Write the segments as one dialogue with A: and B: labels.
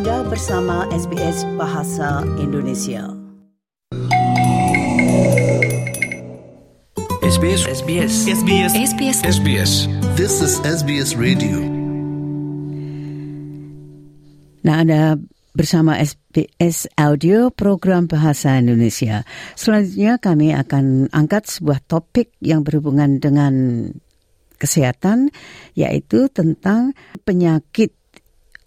A: Anda bersama SBS Bahasa Indonesia.
B: SBS SBS SBS SBS SBS
C: This is SBS Radio.
A: Nah, Anda bersama SBS Audio Program Bahasa Indonesia. Selanjutnya kami akan angkat sebuah topik yang berhubungan dengan kesehatan, yaitu tentang penyakit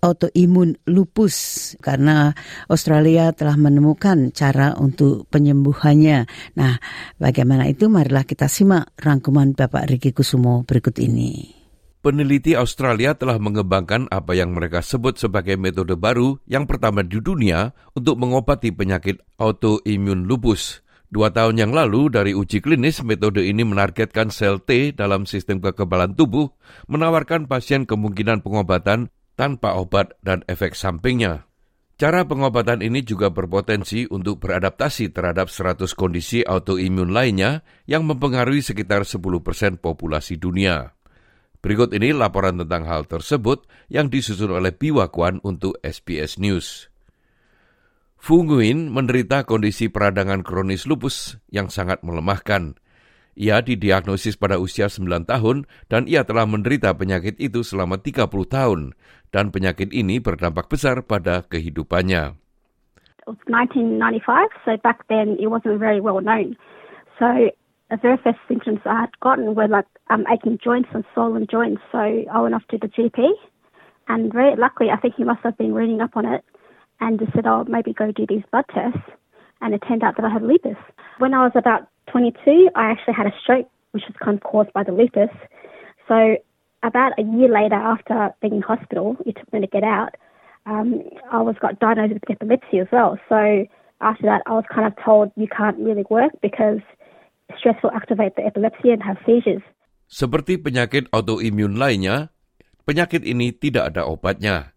A: autoimun lupus karena Australia telah menemukan cara untuk penyembuhannya. Nah, bagaimana itu? Marilah kita simak rangkuman Bapak Riki Kusumo berikut ini.
D: Peneliti Australia telah mengembangkan apa yang mereka sebut sebagai metode baru yang pertama di dunia untuk mengobati penyakit autoimun lupus. Dua tahun yang lalu dari uji klinis, metode ini menargetkan sel T dalam sistem kekebalan tubuh, menawarkan pasien kemungkinan pengobatan tanpa obat dan efek sampingnya. Cara pengobatan ini juga berpotensi untuk beradaptasi terhadap 100 kondisi autoimun lainnya yang mempengaruhi sekitar 10 persen populasi dunia. Berikut ini laporan tentang hal tersebut yang disusun oleh Biwa Kwan untuk SBS News. Fu Nguyen menderita kondisi peradangan kronis lupus yang sangat melemahkan. Ia didiagnosis pada usia 9 tahun dan ia telah menderita penyakit itu selama 30 tahun dan penyakit ini berdampak besar pada kehidupannya.
E: It was 1995, so back then it wasn't very well known. So the very first symptoms I had gotten were like um, aching joints and swollen joints. So I went off to the GP, and very luckily, I think he must have been reading up on it, and just said, "Oh, maybe go do these blood tests." And it turned out that I had lupus. When I was about 22, I actually had a stroke, which was kind of caused by the lupus. So about a year later, after being in hospital, it took me to get out. Um, I was got diagnosed with epilepsy as well. So after that, I was kind of told you can't really work because stress will activate the epilepsy and have seizures.
D: Seperti penyakit autoimun lainnya, penyakit ini tidak ada obatnya.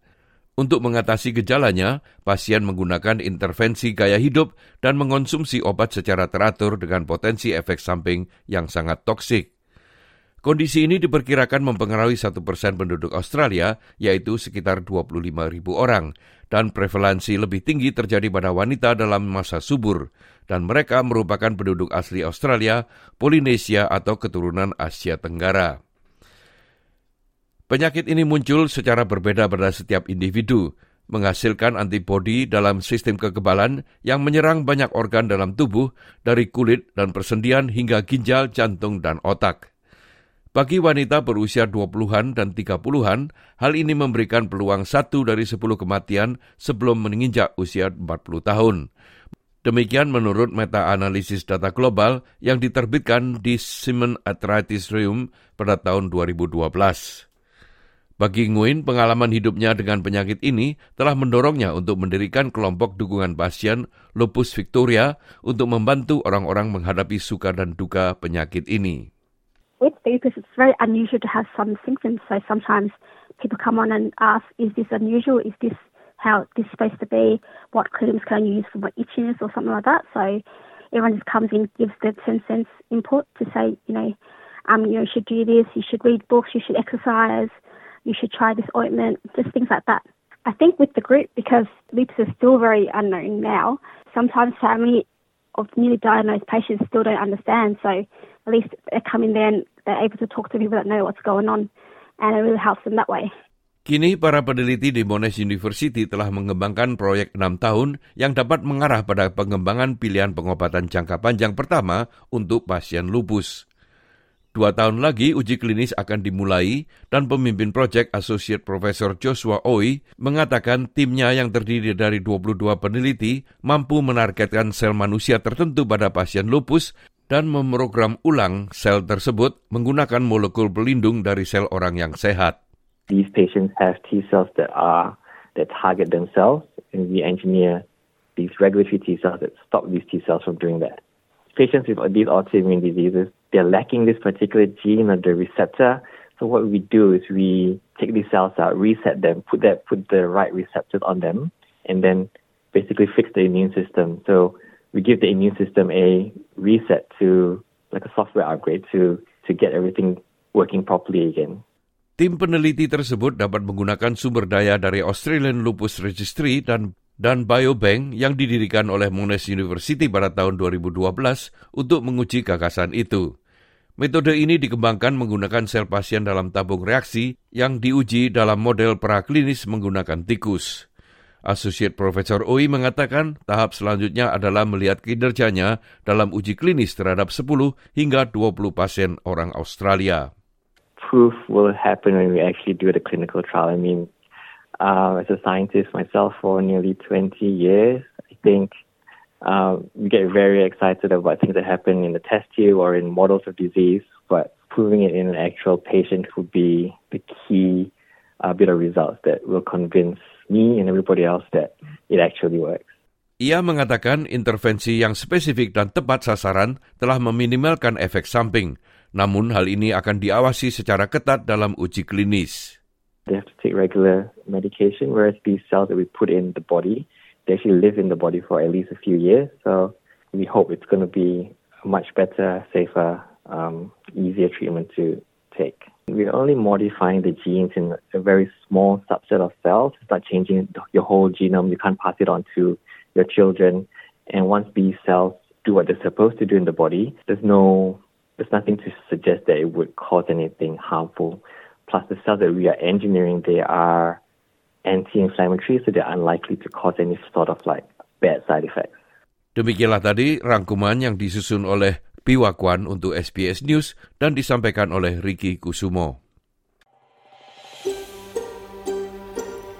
D: Untuk mengatasi gejalanya, pasien menggunakan intervensi gaya hidup dan mengonsumsi obat secara teratur dengan potensi efek samping yang sangat toksik. Kondisi ini diperkirakan mempengaruhi satu persen penduduk Australia, yaitu sekitar 25 ribu orang, dan prevalensi lebih tinggi terjadi pada wanita dalam masa subur, dan mereka merupakan penduduk asli Australia, Polinesia, atau keturunan Asia Tenggara. Penyakit ini muncul secara berbeda pada setiap individu, menghasilkan antibodi dalam sistem kekebalan yang menyerang banyak organ dalam tubuh, dari kulit dan persendian hingga ginjal, jantung, dan otak. Bagi wanita berusia 20-an dan 30-an, hal ini memberikan peluang satu dari 10 kematian sebelum menginjak usia 40 tahun. Demikian menurut meta-analisis data global yang diterbitkan di Simon Arthritis Rheum pada tahun 2012. Bagi Nguyen, pengalaman hidupnya dengan penyakit ini telah mendorongnya untuk mendirikan kelompok dukungan pasien Lupus Victoria untuk membantu orang-orang menghadapi suka dan duka penyakit ini.
E: with lupus, it's very unusual to have some symptoms. So sometimes people come on and ask, is this unusual? Is this how this is supposed to be? What creams can I use for my itchiness or something like that? So everyone just comes in, gives their 10 cents input to say, you know, um, you should do this, you should read books, you should exercise, you should try this ointment, just things like that. I think with the group, because lupus is still very unknown now, sometimes family of newly diagnosed patients still don't understand. So at least they come in there and they're able to talk to people that know what's going on, and it really helps them that way.
D: Kini para peneliti di Monash University telah mengembangkan proyek enam tahun yang dapat mengarah pada pengembangan pilihan pengobatan jangka panjang pertama untuk pasien lupus. Dua tahun lagi uji klinis akan dimulai dan pemimpin proyek Associate Professor Joshua Oi mengatakan timnya yang terdiri dari 22 peneliti mampu menargetkan sel manusia tertentu pada pasien lupus dan memprogram ulang sel tersebut menggunakan molekul pelindung dari sel orang yang sehat.
F: These patients have T cells that are that target themselves, and we engineer these regulatory T cells that stop these T cells from doing that. Patients with these autoimmune diseases, they're lacking this particular gene or the receptor. So what we do is we take these cells out, reset them, put that put the right receptors on them, and then basically fix the immune system. So we give the immune system a reset to like a software upgrade to to get everything working properly again.
D: Tim peneliti tersebut dapat menggunakan sumber daya dari Australian Lupus Registry dan dan Biobank yang didirikan oleh Monash University pada tahun 2012 untuk menguji gagasan itu. Metode ini dikembangkan menggunakan sel pasien dalam tabung reaksi yang diuji dalam model praklinis menggunakan tikus. Associate Professor Oi mengatakan tahap selanjutnya adalah melihat kinerjanya dalam uji klinis terhadap 10 hingga 20 pasien orang Australia.
F: proof will happen when we actually do the clinical trial. I mean, uh, as a scientist myself for nearly 20 years, I think uh, we get very excited about things that happen in the test tube or in models of disease, but proving it in an actual patient would be the key uh, bit of results that will convince me and everybody else that it actually works.
D: Ia mengatakan intervensi yang spesifik dan tepat sasaran telah meminimalkan efek samping. Namun hal ini akan diawasi secara ketat dalam uji klinis.
F: They have to take regular medication, whereas these cells that we put in the body, they actually live in the body for at least a few years. So we hope it's going to be a much better, safer, um, easier treatment to take. We're only modifying the genes in a very small subset of cells. It's not changing your whole genome. You can't pass it on to your children. And once these cells do what they're supposed to do in the body, there's no there's nothing to suggest that it would cause anything harmful. Plus, the cells that we are engineering, they are anti-inflammatory, so they're unlikely to cause any sort of like bad side effects.
D: Demikianlah tadi rangkuman yang disusun oleh Piwakwan untuk SBS News dan disampaikan oleh Ricky Kusumo.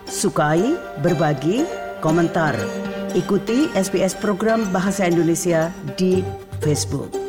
A: Sukai, berbagi, komentar. Ikuti SBS program Bahasa Indonesia di Facebook.